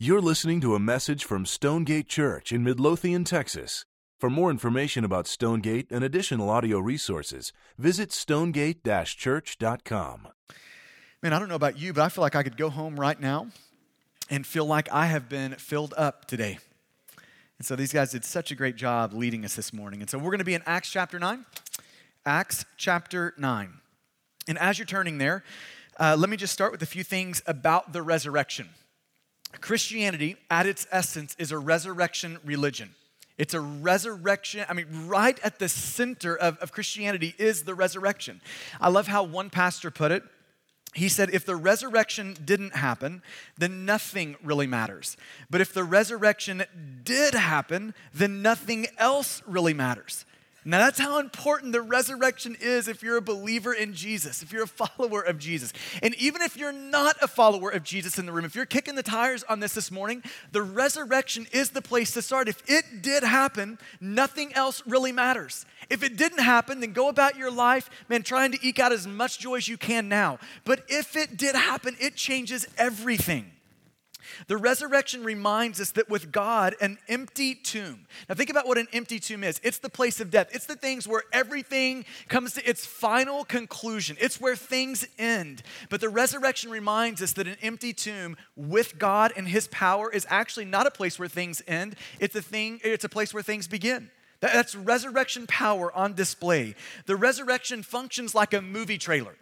You're listening to a message from Stonegate Church in Midlothian, Texas. For more information about Stonegate and additional audio resources, visit stonegate church.com. Man, I don't know about you, but I feel like I could go home right now and feel like I have been filled up today. And so these guys did such a great job leading us this morning. And so we're going to be in Acts chapter 9. Acts chapter 9. And as you're turning there, uh, let me just start with a few things about the resurrection. Christianity, at its essence, is a resurrection religion. It's a resurrection. I mean, right at the center of, of Christianity is the resurrection. I love how one pastor put it. He said, if the resurrection didn't happen, then nothing really matters. But if the resurrection did happen, then nothing else really matters. Now, that's how important the resurrection is if you're a believer in Jesus, if you're a follower of Jesus. And even if you're not a follower of Jesus in the room, if you're kicking the tires on this this morning, the resurrection is the place to start. If it did happen, nothing else really matters. If it didn't happen, then go about your life, man, trying to eke out as much joy as you can now. But if it did happen, it changes everything. The resurrection reminds us that with God, an empty tomb. Now, think about what an empty tomb is it's the place of death, it's the things where everything comes to its final conclusion, it's where things end. But the resurrection reminds us that an empty tomb with God and His power is actually not a place where things end, it's a, thing, it's a place where things begin. That's resurrection power on display. The resurrection functions like a movie trailer.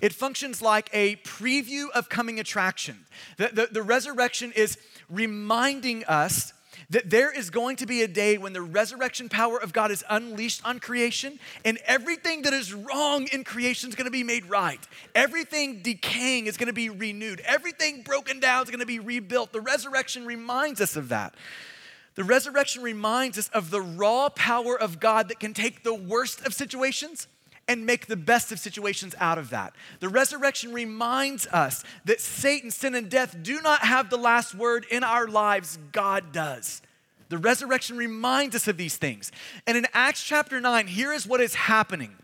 It functions like a preview of coming attraction. The, the, the, resurrection is reminding us that there is going to be a day when the resurrection power of God is unleashed on creation, and everything that is wrong in creation is going to be made right. Everything decaying is going to be renewed. Everything broken down is going to be rebuilt. The resurrection reminds us of that. The resurrection reminds us of the raw power of God that can take the worst of situations and make the best of situations out of that. The resurrection reminds us that Satan, sin, and death do not have the last word in our lives, God does. The resurrection reminds us of these things. And in Acts chapter 9, here is what is happening.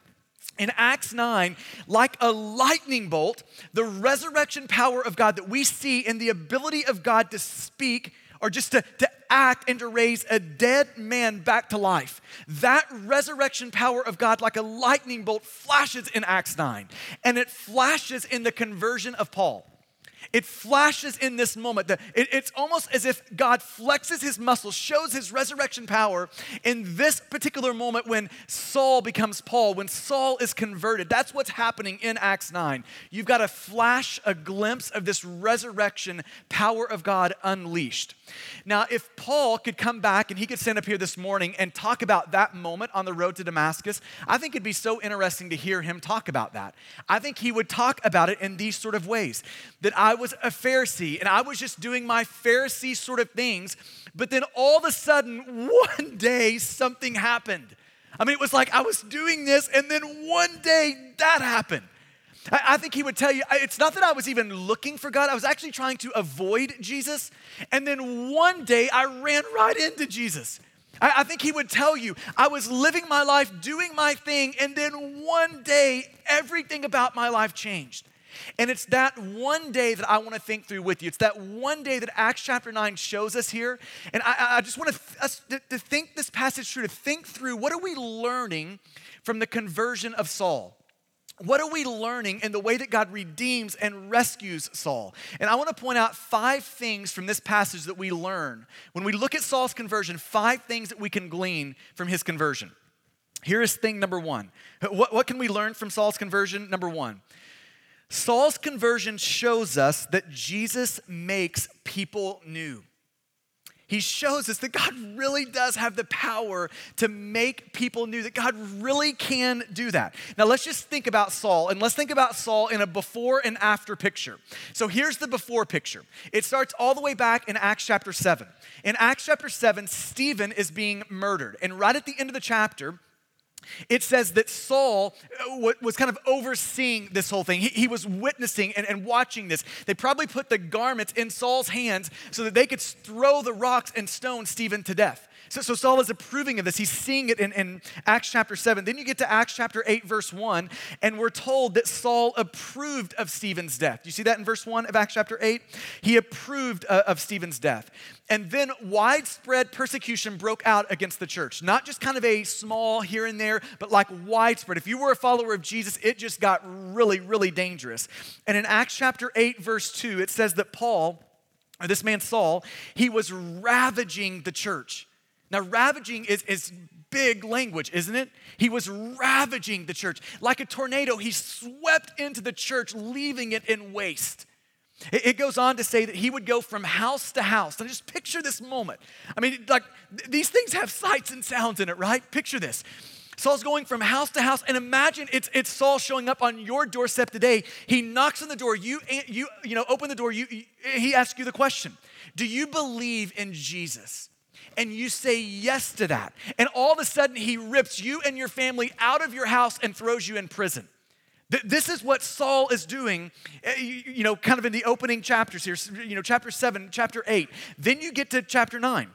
In Acts 9, like a lightning bolt, the resurrection power of God that we see in the ability of God to speak or just to, to act and to raise a dead man back to life. That resurrection power of God, like a lightning bolt, flashes in Acts 9, and it flashes in the conversion of Paul. It flashes in this moment. it's almost as if God flexes his muscles, shows his resurrection power in this particular moment when Saul becomes Paul, when Saul is converted. That's what's happening in Acts 9. You've got a flash, a glimpse of this resurrection power of God unleashed. Now, if Paul could come back and he could stand up here this morning and talk about that moment on the road to Damascus, I think it'd be so interesting to hear him talk about that. I think he would talk about it in these sort of ways that I was a Pharisee and I was just doing my Pharisee sort of things, but then all of a sudden, one day, something happened. I mean, it was like I was doing this, and then one day that happened. I think he would tell you, it's not that I was even looking for God, I was actually trying to avoid Jesus. And then one day I ran right into Jesus. I, think he would tell you, I was living my life, doing my thing, and then one day everything about my life changed. And it's that one day that I want to think through with you. It's that one day that Acts chapter 9 shows us here. And I, I just want to, us to, to think this passage through, to think through what are we learning from the conversion of Saul? What are we learning in the way that God redeems and rescues Saul? And I want to point out five things from this passage that we learn. When we look at Saul's conversion, five things that we can glean from his conversion. Here is thing number one. What, what can we learn from Saul's conversion? Number one, Saul's conversion shows us that Jesus makes people new. He shows us that God really does have the power to make people new, that God really can do that. Now, let's just think about Saul, and let's think about Saul in a before and after picture. So, here's the before picture it starts all the way back in Acts chapter 7. In Acts chapter 7, Stephen is being murdered, and right at the end of the chapter, it says that Saul uh, was kind of overseeing this whole thing. He, was witnessing and, watching this. They probably put the garments in Saul's hands so that they could throw the rocks and stone Stephen to death. So, so Saul is approving of this. He's seeing it in, in Acts chapter 7. Then you get to Acts chapter 8, verse 1, and we're told that Saul approved of Stephen's death. You see that in verse 1 of Acts chapter 8? He approved uh, of Stephen's death. And then widespread persecution broke out against the church. Not just kind of a small here and there, but like widespread. If you were a follower of Jesus, it just got really, really dangerous. And in Acts chapter 8, verse 2, it says that Paul, or this man Saul, he was ravaging the church. Now, ravaging is, is big language, isn't it? He was ravaging the church. Like a tornado, he swept into the church, leaving it in waste. It, goes on to say that he would go from house to house. And just picture this moment. I mean, like, th- these things have sights and sounds in it, right? Picture this. Saul's going from house to house, and imagine it's, it's Saul showing up on your doorstep today. He knocks on the door. You, eh, you, you know, open the door. You, he asks you the question Do you believe in Jesus? And you say yes to that. And all of a sudden, he rips you and your family out of your house and throws you in prison. This is what Saul is doing, eh, you know, kind of in the opening chapters here, you know, chapter 7, chapter 8. Then you get to chapter 9.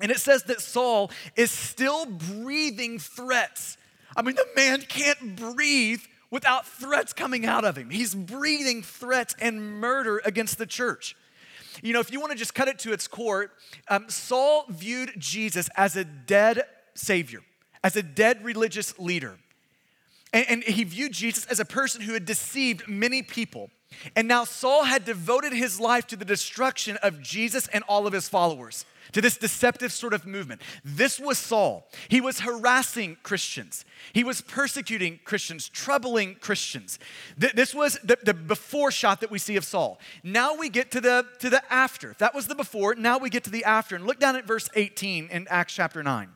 And it says that Saul is still breathing threats. I mean, the man can't breathe without threats coming out of him. He's breathing threats and murder against the church. You know, if you want to just cut it to its core, um, Saul viewed Jesus as a dead savior, as a dead religious leader. And, and he viewed Jesus as a person who had deceived many people. And now Saul had devoted his life to the destruction of Jesus and all of his followers to this deceptive sort of movement. This was Saul. He was harassing Christians, he was persecuting Christians, troubling Christians. This was the, the before shot that we see of Saul. Now we get to the, to the after. That was the before, now we get to the after. And look down at verse 18 in Acts chapter 9.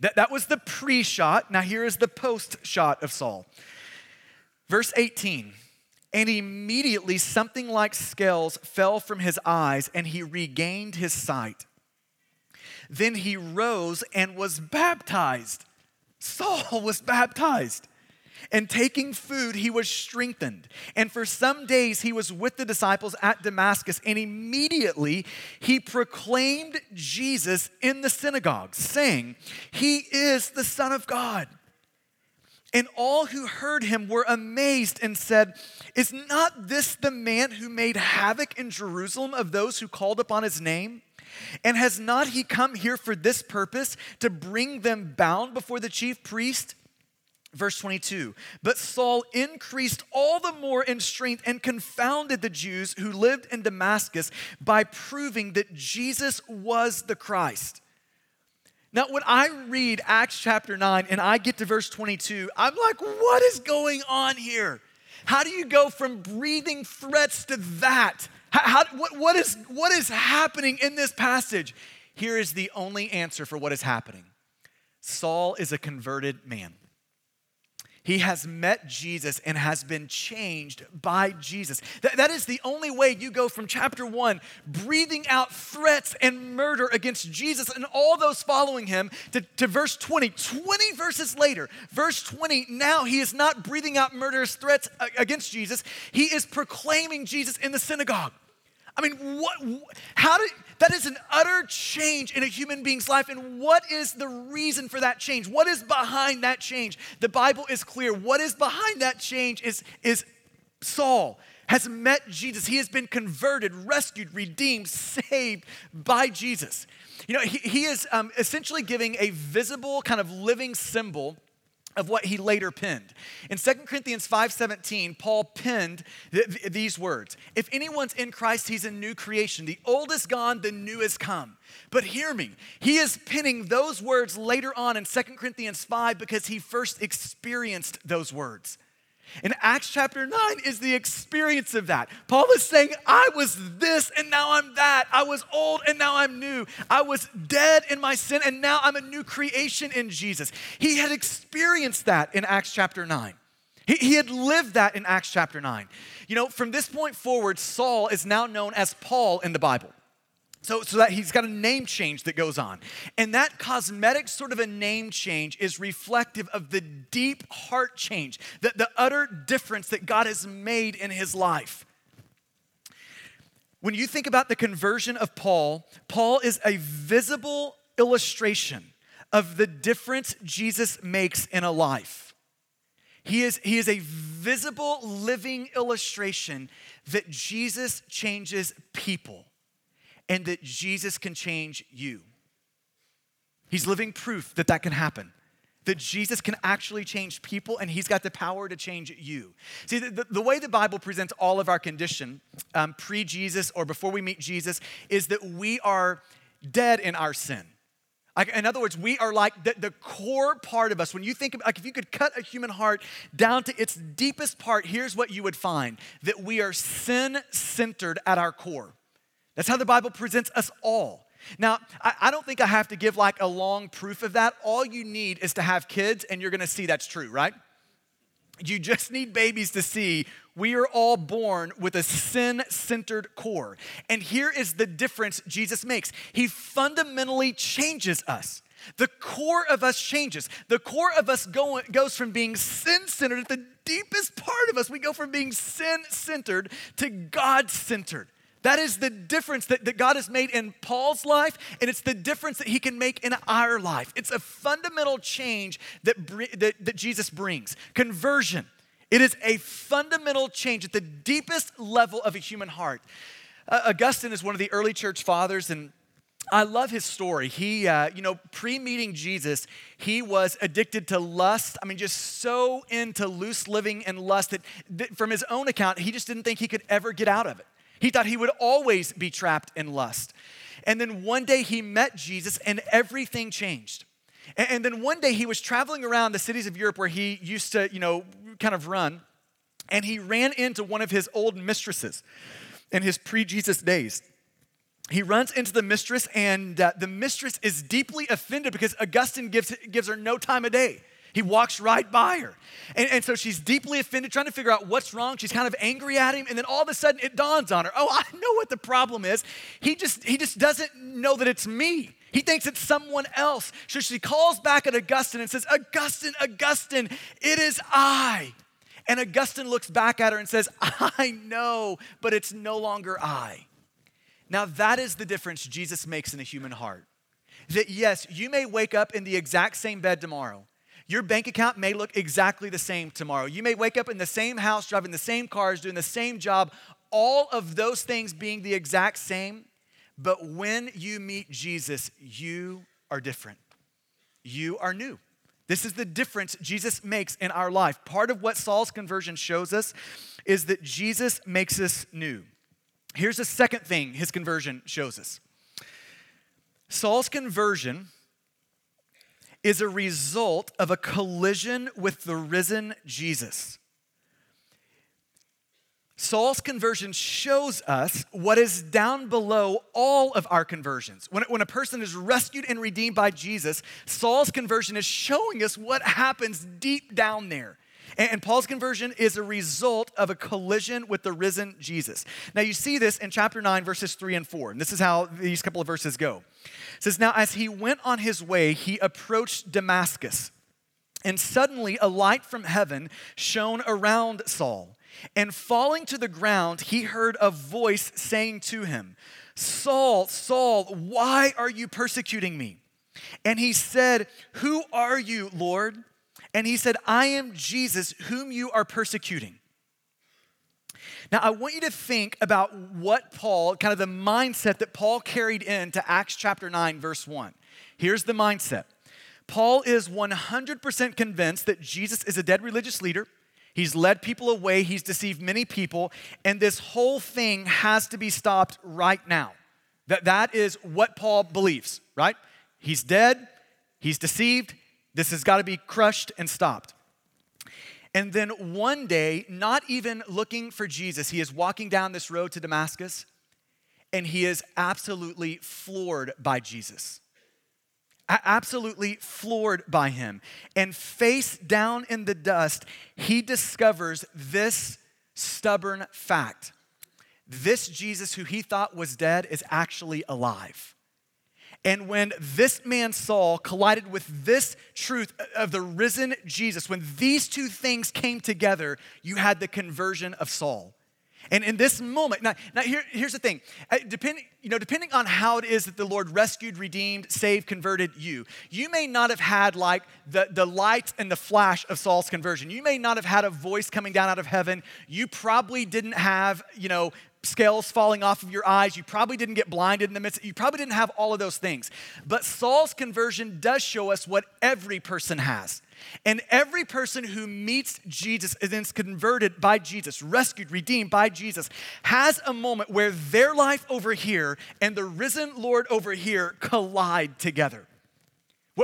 That, that was the pre shot. Now here is the post shot of Saul. Verse 18 and immediately something like scales fell from his eyes, and he regained his sight. Then he rose and was baptized. Saul was baptized. And taking food, he was strengthened. And for some days, he was with the disciples at Damascus. And immediately, he proclaimed Jesus in the synagogue, saying, He is the Son of God. And all who heard him were amazed and said, Is not this the man who made havoc in Jerusalem of those who called upon his name? And has not he come here for this purpose, to bring them bound before the chief priest? Verse 22 But Saul increased all the more in strength and confounded the Jews who lived in Damascus by proving that Jesus was the Christ. Now, when I read Acts chapter 9 and I get to verse 22, I'm like, what is going on here? How do you go from breathing threats to that? How, what, what, is, what is happening in this passage? Here is the only answer for what is happening Saul is a converted man. He has met Jesus and has been changed by Jesus. That, that is the only way you go from chapter one, breathing out threats and murder against Jesus and all those following him, to, to verse 20. 20 verses later, verse 20, now he is not breathing out murderous threats against Jesus, he is proclaiming Jesus in the synagogue. I mean, what, how did, that is an utter change in a human being's life. And what is the reason for that change? What is behind that change? The Bible is clear. What is behind that change is, is Saul has met Jesus. He has been converted, rescued, redeemed, saved by Jesus. You know, he, he is um, essentially giving a visible, kind of living symbol of what he later penned. In 2 Corinthians 5:17, Paul penned th- th- these words. If anyone's in Christ, he's a new creation. The old is gone, the new has come. But hear me, he is penning those words later on in 2 Corinthians 5 because he first experienced those words. And Acts chapter 9 is the experience of that. Paul is saying, I was this and now I'm that. I was old and now I'm new. I was dead in my sin and now I'm a new creation in Jesus. He had experienced that in Acts chapter 9. He, he had lived that in Acts chapter 9. You know, from this point forward, Saul is now known as Paul in the Bible. So, so that he's got a name change that goes on. And that cosmetic sort of a name change is reflective of the deep heart change, the, the utter difference that God has made in his life. When you think about the conversion of Paul, Paul is a visible illustration of the difference Jesus makes in a life. He is, he is a visible, living illustration that Jesus changes people and that Jesus can change you. He's living proof that that can happen. That Jesus can actually change people and he's got the power to change you. See, the, the, way the Bible presents all of our condition, um, pre Jesus or before we meet Jesus, is that we are dead in our sin. Like, in other words, we are like the, the core part of us. When you think of, like, if you could cut a human heart down to its deepest part, here's what you would find that we are sin centered at our core. That's how the Bible presents us all. Now, I, I, don't think I have to give like a long proof of that. All you need is to have kids, and you're gonna see that's true, right? You just need babies to see we are all born with a sin centered core. And here is the difference Jesus makes He fundamentally changes us. The core of us changes. The core of us go, goes from being sin centered at the deepest part of us, we go from being sin centered to God centered. That is the difference that, that God has made in Paul's life, and it's the difference that he can make in our life. It's a fundamental change that, that, that Jesus brings. Conversion. It is a fundamental change at the deepest level of a human heart. Uh, Augustine is one of the early church fathers, and I love his story. He, uh, you know, pre meeting Jesus, he was addicted to lust. I mean, just so into loose living and lust that, that, from his own account, he just didn't think he could ever get out of it. He thought he would always be trapped in lust. And then one day he met Jesus and everything changed. And, then one day he was traveling around the cities of Europe where he used to, you know, kind of run. And he ran into one of his old mistresses in his pre Jesus days. He runs into the mistress, and uh, the mistress is deeply offended because Augustine gives, gives her no time of day. He walks right by her. And, and, so she's deeply offended, trying to figure out what's wrong. She's kind of angry at him. And then all of a sudden it dawns on her oh, I know what the problem is. He just, he just doesn't know that it's me. He thinks it's someone else. So she calls back at Augustine and says, Augustine, Augustine, it is I. And Augustine looks back at her and says, I know, but it's no longer I. Now, that is the difference Jesus makes in a human heart. That yes, you may wake up in the exact same bed tomorrow, your bank account may look exactly the same tomorrow. You may wake up in the same house, driving the same cars, doing the same job, all of those things being the exact same. But when you meet Jesus, you are different. You are new. This is the difference Jesus makes in our life. Part of what Saul's conversion shows us is that Jesus makes us new. Here's the second thing his conversion shows us Saul's conversion is a result of a collision with the risen Jesus. Saul's conversion shows us what is down below all of our conversions. When, when a person is rescued and redeemed by Jesus, Saul's conversion is showing us what happens deep down there. And, Paul's conversion is a result of a collision with the risen Jesus. Now, you see this in chapter 9, verses 3 and 4. And this is how these couple of verses go. It says, Now, as he went on his way, he approached Damascus. And suddenly a light from heaven shone around Saul. And falling to the ground, he heard a voice saying to him, Saul, Saul, why are you persecuting me? And he said, Who are you, Lord? And he said, I am Jesus, whom you are persecuting. Now, I want you to think about what Paul, kind of the mindset that Paul carried into Acts chapter 9, verse 1. Here's the mindset Paul is 100% convinced that Jesus is a dead religious leader. He's led people away, he's deceived many people, and this whole thing has to be stopped right now. That, that is what Paul believes, right? He's dead, he's deceived, this has got to be crushed and stopped. And then one day, not even looking for Jesus, he is walking down this road to Damascus and he is absolutely floored by Jesus. Absolutely floored by him. And face down in the dust, he discovers this stubborn fact. This Jesus, who he thought was dead, is actually alive. And when this man Saul collided with this truth of the risen Jesus, when these two things came together, you had the conversion of Saul. And in this moment, now, now here, here's the thing. Uh, depending, you know, depending on how it is that the Lord rescued, redeemed, saved, converted you, you may not have had like the, the light and the flash of Saul's conversion. You may not have had a voice coming down out of heaven. You probably didn't have, you know, scales falling off of your eyes. You probably didn't get blinded in the midst. You probably didn't have all of those things. But Saul's conversion does show us what every person has. And every person who meets Jesus and is converted by Jesus, rescued, redeemed by Jesus, has a moment where their life over here and the risen Lord over here collide together.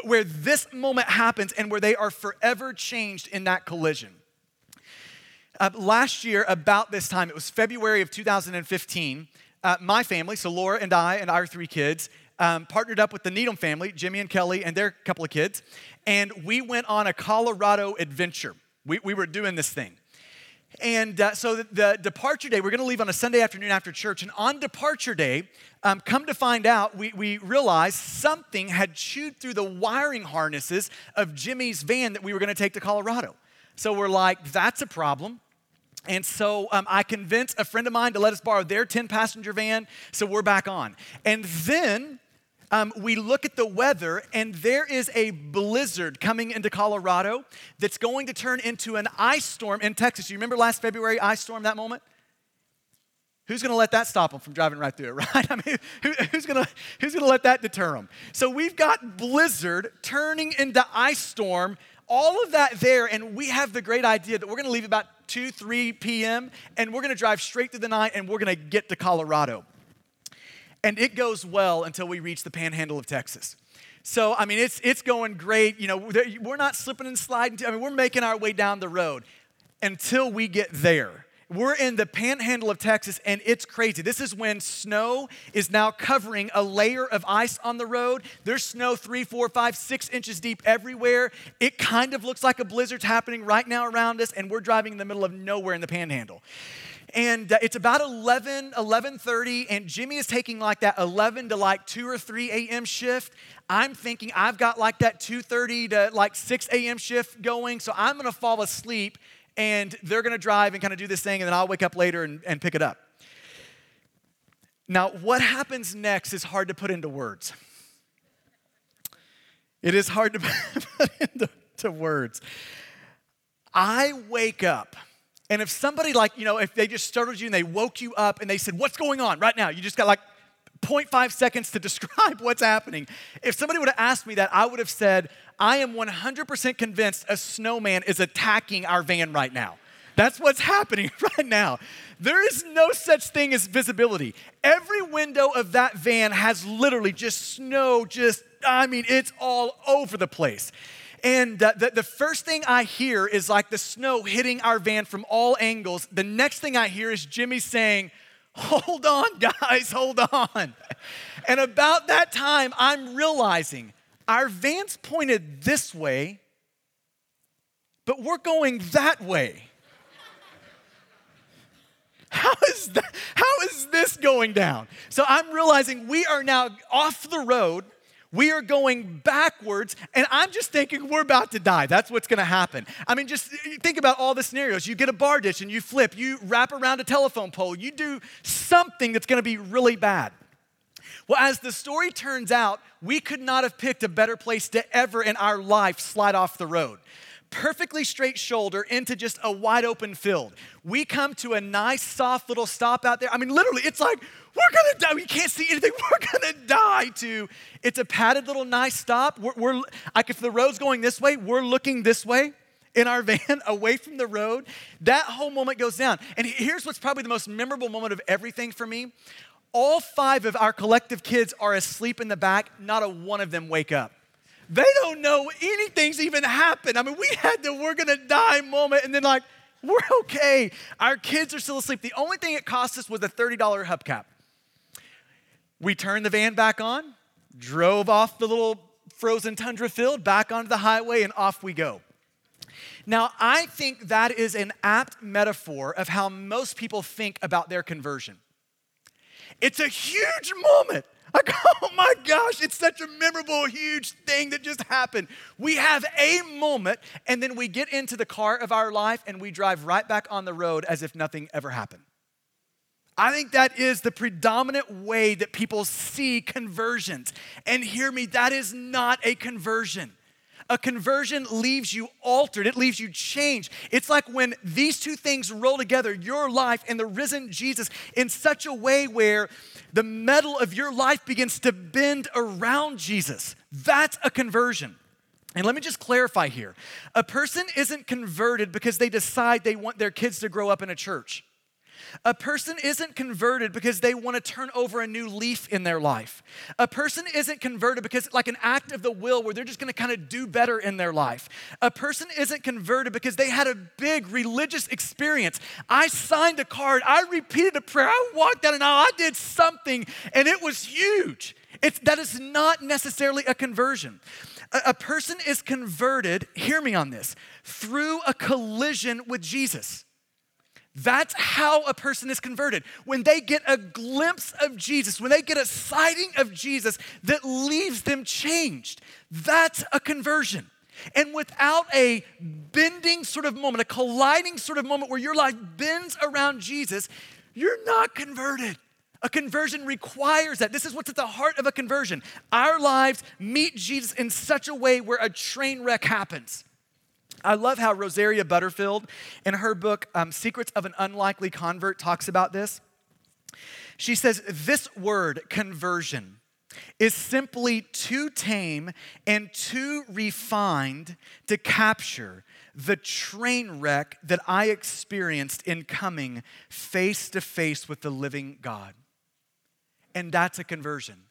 Where this moment happens and where they are forever changed in that collision. Uh, last year, about this time, it was February of 2015, uh, my family, so Laura and I and our three kids, um, partnered up with the Needham family, Jimmy and Kelly, and their couple of kids, and we went on a Colorado adventure. We, we were doing this thing. And uh, so the, the, departure day, we're going to leave on a Sunday afternoon after church. And on departure day, um, come to find out, we, we realized something had chewed through the wiring harnesses of Jimmy's van that we were going to take to Colorado. So we're like, that's a problem. And so um, I convinced a friend of mine to let us borrow their 10 passenger van. So we're back on. And then um, we look at the weather, and there is a blizzard coming into Colorado that's going to turn into an ice storm in Texas. You remember last February ice storm, that moment? Who's going to let that stop them from driving right through it, right? I mean, who, who's going who's to let that deter them? So we've got blizzard turning into ice storm, all of that there, and we have the great idea that we're going to leave about 2, 3 p.m., and we're to drive straight through the night, and we're to get to Colorado. And it goes well until we reach the panhandle of Texas. So, I mean, it's, it's going great. You know, we're not slipping and sliding. I mean, we're making our way down the road until we get there. We're in the panhandle of Texas and it's crazy. This is when snow is now covering a layer of ice on the road. There's snow three, four, five, six inches deep everywhere. It kind of looks like a blizzard's happening right now around us, and we're driving in the middle of nowhere in the panhandle and uh, it's about 11 11.30 and jimmy is taking like that 11 to like 2 or 3 a.m shift i'm thinking i've got like that 2.30 to like 6 a.m shift going so i'm going to fall asleep and they're to drive and kind of do this thing and then i'll wake up later and, and pick it up. Now what happens next is hard to put into words. It is hard to put into words. I wake up and if somebody like, you know, if they just startled you and they woke you up and they said, What's going on right now? You just got like 0.5 seconds to describe what's happening. If somebody would have asked me that, I would have said, I am 100% convinced a snowman is attacking our van right now. That's what's happening right now. There is no such thing as visibility. Every window of that van has literally just snow, just, I mean, it's all over the place. And uh, the, the first thing I hear is like the snow hitting our van from all angles. The next thing I hear is Jimmy saying, Hold on, guys, hold on. And about that time, I'm realizing our van's pointed this way, but we're going that way. How is that? How is this going down? So I'm realizing we are now off the road we are going backwards, and I'm just thinking we're about to die. That's what's gonna happen. I mean, just think about all the scenarios. You get a bar ditch and you flip, you wrap around a telephone pole, you do something that's gonna be really bad. Well, as the story turns out, we could not have picked a better place to ever in our life slide off the road perfectly straight shoulder into just a wide open field. We come to a nice, soft little stop out there. I mean, literally, it's like, we're gonna die. We can't see anything. We're gonna die. To it's a padded little nice stop. We're, we're like if the road's going this way, we're looking this way in our van away from the road. That whole moment goes down. And here's what's probably the most memorable moment of everything for me. All five of our collective kids are asleep in the back. Not a one of them wake up. They don't know anything's even happened. I mean, we had the we're gonna die moment, and then like, we're okay. Our kids are still asleep. The only thing it cost us was a $30 hubcap. We turned the van back on, drove off the little frozen tundra field, back onto the highway, and off we go. Now, I think that is an apt metaphor of how most people think about their conversion. It's a huge moment. Like, oh my gosh, it's such a memorable, huge thing that just happened. We have a moment, and then we get into the car of our life and we drive right back on the road as if nothing ever happened. I think that is the predominant way that people see conversions. And hear me, that is not a conversion. A conversion leaves you altered, it leaves you changed. It's like when these two things roll together, your life and the risen Jesus, in such a way where the metal of your life begins to bend around Jesus. That's a conversion. And let me just clarify here a person isn't converted because they decide they want their kids to grow up in a church. A person isn't converted because they want to turn over a new leaf in their life. A person isn't converted because, like an act of the will, where they're just going to kind of do better in their life. A person isn't converted because they had a big religious experience. I signed a card, I repeated a prayer, I walked down an aisle, I did something, and it was huge. It's, that is not necessarily a conversion. A, a person is converted, hear me on this, through a collision with Jesus. That's how a person is converted. When they get a glimpse of Jesus, when they get a sighting of Jesus that leaves them changed, that's a conversion. And without a bending sort of moment, a colliding sort of moment where your life bends around Jesus, you're not converted. A conversion requires that. This is what's at the heart of a conversion. Our lives meet Jesus in such a way where a train wreck happens. I love how Rosaria Butterfield, in her book, um, Secrets of an Unlikely Convert, talks about this. She says, This word, conversion, is simply too tame and too refined to capture the train wreck that I experienced in coming face to face with the living God. And that's a conversion.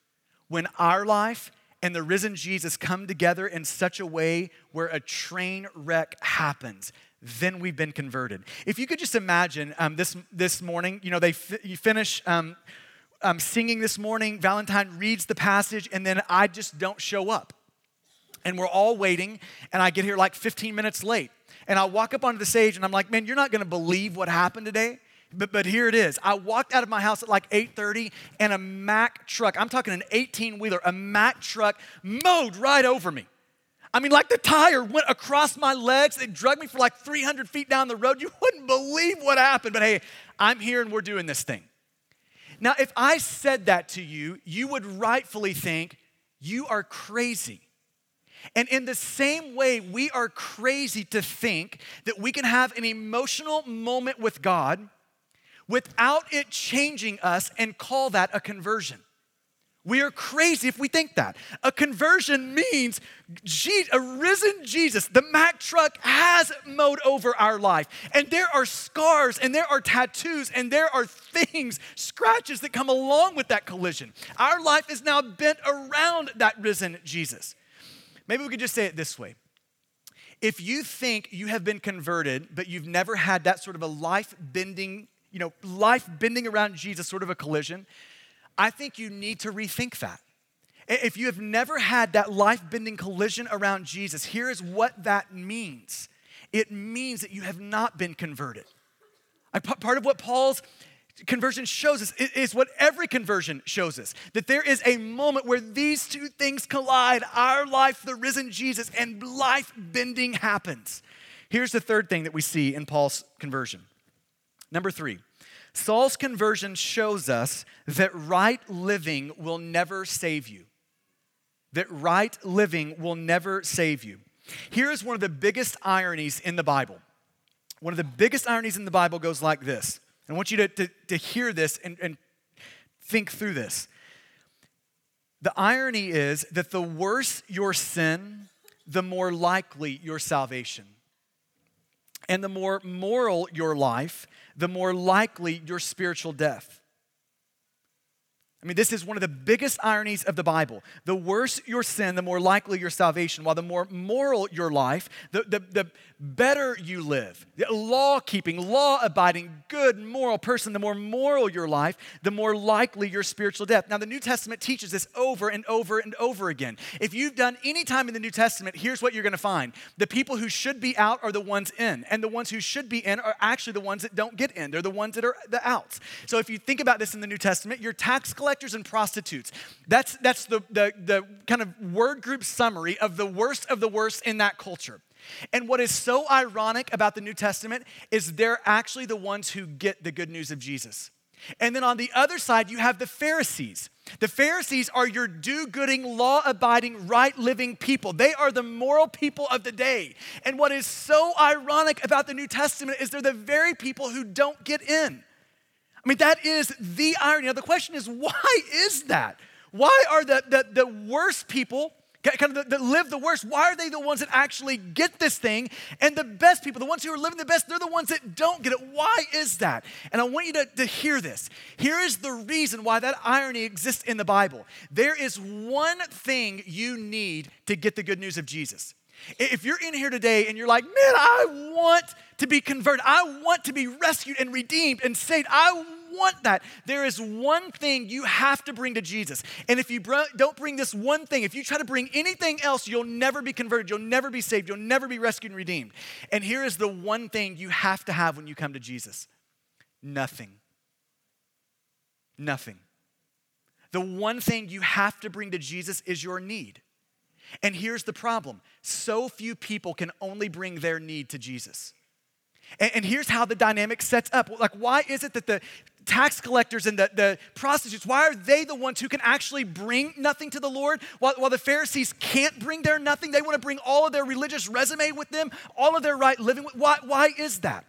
When our life and the risen Jesus come together in such a way where a train wreck happens, then we've been converted. If you could just imagine um, this, this morning, you know, they you finish um, um, singing this morning, Valentine reads the passage, and then I just don't show up. And we're all waiting, and I get here like 15 minutes late. And I walk up onto the stage, and I'm like, man, you're not gonna believe what happened today. But, but here it is. I walked out of my house at like 8:30 and a Mack truck, I'm talking an 18-wheeler, a Mack truck mowed right over me. I mean, like the tire went across my legs. It dragged me for like 300 feet down the road. You wouldn't believe what happened. But hey, I'm here and we're doing this thing. Now, if I said that to you, you would rightfully think you are crazy. And in the same way, we are crazy to think that we can have an emotional moment with God without it changing us and call that a conversion. We are crazy if we think that. A conversion means a risen Jesus, the Mack truck has mowed over our life. And there are scars and there are tattoos and there are things, scratches that come along with that collision. Our life is now bent around that risen Jesus. Maybe we could just say it this way. If you think you have been converted, but you've never had that sort of a life bending you know, life bending around Jesus, sort of a collision, I think you need to rethink that. If you have never had that life bending collision around Jesus, here is what that means it means that you have not been converted. Part of what Paul's conversion shows us is what every conversion shows us that there is a moment where these two things collide our life, the risen Jesus, and life bending happens. Here's the third thing that we see in Paul's conversion Number three, Saul's conversion shows us that right living will never save you. That right living will never save you. Here is one of the biggest ironies in the Bible. One of the biggest ironies in the Bible goes like this. I want you to, to, to hear this and, and think through this. The irony is that the worse your sin, the more likely your salvation. And the more moral your life, the more likely your spiritual death. I mean, this is one of the biggest ironies of the Bible. The worse your sin, the more likely your salvation, while the more moral your life, the, the, the better you live. The law keeping, law abiding, good, moral person, the more moral your life, the more likely your spiritual death. Now, the New Testament teaches this over and over and over again. If you've done any time in the New Testament, here's what you're going to find the people who should be out are the ones in, and the ones who should be in are actually the ones that don't get in. They're the ones that are the outs. So if you think about this in the New Testament, your tax collector collectors and prostitutes. That's, that's the, the, the kind of word group summary of the worst of the worst in that culture. And what is so ironic about the New Testament is they're actually the ones who get the good news of Jesus. And then on the other side, you have the Pharisees. The Pharisees are your do gooding, law abiding, right living people. They are the moral people of the day. And what is so ironic about the New Testament is they're the very people who don't get in. I mean, that is the irony. Now, the question is, why is that? Why are the, the, the worst people kind of that live the worst, why are they the ones that actually get this thing? And the best people, the ones who are living the best, they're the ones that don't get it. Why is that? And I want you to, to hear this. Here is the reason why that irony exists in the Bible. There is one thing you need to get the good news of Jesus. If you're in here today and you're like, man, I want to be converted, I want to be rescued and redeemed and saved, I want that. There is one thing you have to bring to Jesus. And if you br- don't bring this one thing, if you try to bring anything else, you'll never be converted, you'll never be saved, you'll never be rescued and redeemed. And here is the one thing you have to have when you come to Jesus nothing. Nothing. The one thing you have to bring to Jesus is your need. And here's the problem so few people can only bring their need to Jesus. And, and, here's how the dynamic sets up. Like, why is it that the tax collectors and the, the prostitutes, why are they the ones who can actually bring nothing to the Lord? While, while the Pharisees can't bring their nothing, they want to bring all of their religious resume with them, all of their right living. Why, why is that?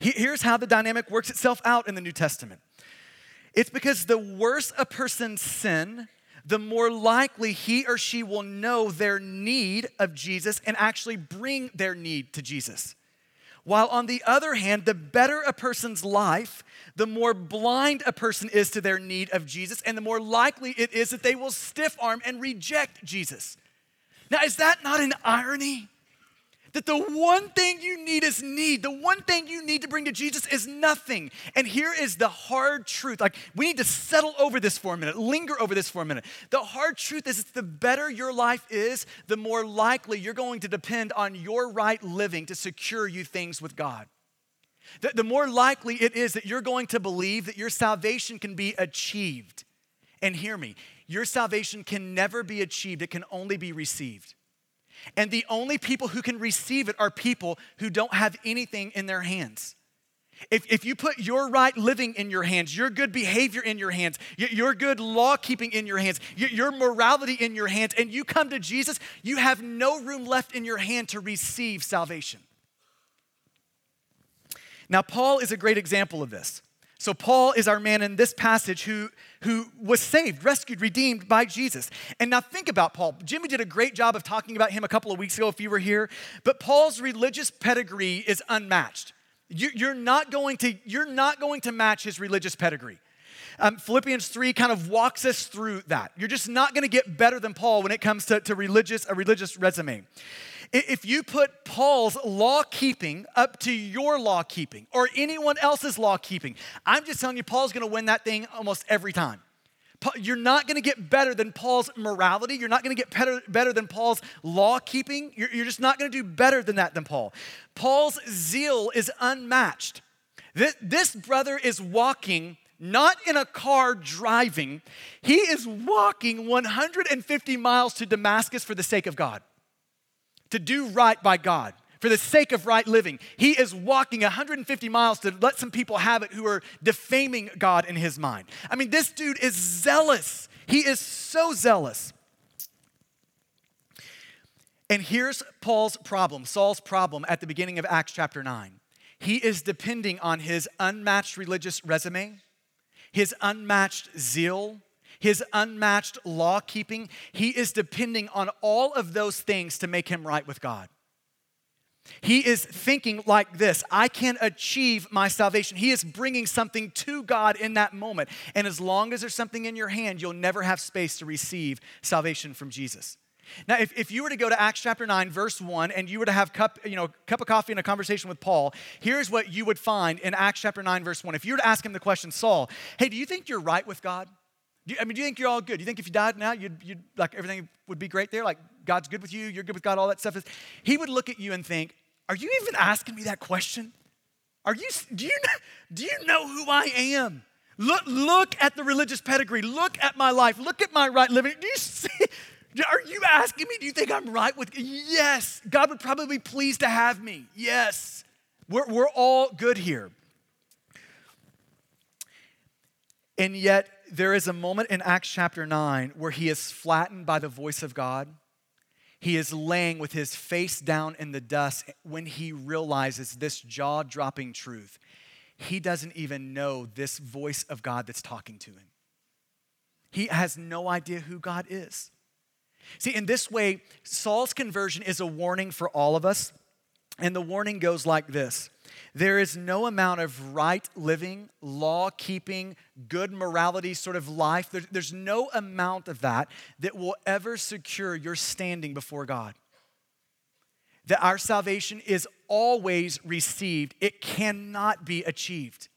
Here's how the dynamic works itself out in the New Testament it's because the worse a person's sin, the more likely he or she will know their need of Jesus and actually bring their need to Jesus. While on the other hand, the better a person's life, the more blind a person is to their need of Jesus, and the more likely it is that they will stiff arm and reject Jesus. Now, is that not an irony? That the one thing you need is need. The one thing you need to bring to Jesus is nothing. And here is the hard truth. Like, we need to settle over this for a minute, linger over this for a minute. The hard truth is the better your life is, the more likely you're going to depend on your right living to secure you things with God. The, the more likely it is that you're going to believe that your salvation can be achieved. And hear me, your salvation can never be achieved, it can only be received. And the only people who can receive it are people who don't have anything in their hands. If, if you put your right living in your hands, your good behavior in your hands, your good law keeping in your hands, your morality in your hands, and you come to Jesus, you have no room left in your hand to receive salvation. Now, Paul is a great example of this. So, Paul is our man in this passage who, who was saved, rescued, redeemed by Jesus. And now, think about Paul. Jimmy did a great job of talking about him a couple of weeks ago, if you were here. But Paul's religious pedigree is unmatched. You, you're, not going to, you're not going to match his religious pedigree. Um, Philippians 3 kind of walks us through that. You're just not going to get better than Paul when it comes to, to religious, a religious resume. If you put Paul's law keeping up to your law keeping or anyone else's law keeping, I'm just telling you, Paul's gonna win that thing almost every time. You're not gonna get better than Paul's morality. You're not gonna get better, better than Paul's law keeping. You're, you're just not gonna do better than that than Paul. Paul's zeal is unmatched. This, this brother is walking not in a car driving, he is walking 150 miles to Damascus for the sake of God to do right by God for the sake of right living. He is walking 150 miles to let some people have it who are defaming God in his mind. I mean, this dude is zealous. He is so zealous. And here's Paul's problem, Saul's problem at the beginning of Acts chapter 9. He is depending on his unmatched religious resume, his unmatched zeal, his unmatched law keeping, he is depending on all of those things to make him right with God. He is thinking like this I can achieve my salvation. He is bringing something to God in that moment. And as long as there's something in your hand, you'll never have space to receive salvation from Jesus. Now, if, if you were to go to Acts chapter 9, verse 1, and you were to have cup, you know, cup of coffee and a conversation with Paul, here's what you would find in Acts chapter 9, verse 1. If you were to ask him the question, Saul, hey, do you think you're right with God? Do you, I mean, do you think you're all good? Do you think if you died now, you'd, you'd like everything would be great there? Like God's good with you, you're good with God, all that stuff is. He would look at you and think, "Are you even asking me that question? Are you? Do you do you know who I am? Look look at the religious pedigree. Look at my life. Look at my right living. Do you see?" Are you asking me, do you think I'm right with? Yes. God would probably be pleased to have me. Yes. We're, we're all good here. And yet, there is a moment in Acts chapter 9 where he is flattened by the voice of God. He is laying with his face down in the dust when he realizes this jaw dropping truth. He doesn't even know this voice of God that's talking to him. He has no idea who God is. See, in this way, Saul's conversion is a warning for all of us. And the warning goes like this There is no amount of right living, law keeping, good morality sort of life, there's no amount of that that will ever secure your standing before God. That our salvation is always received, it cannot be achieved.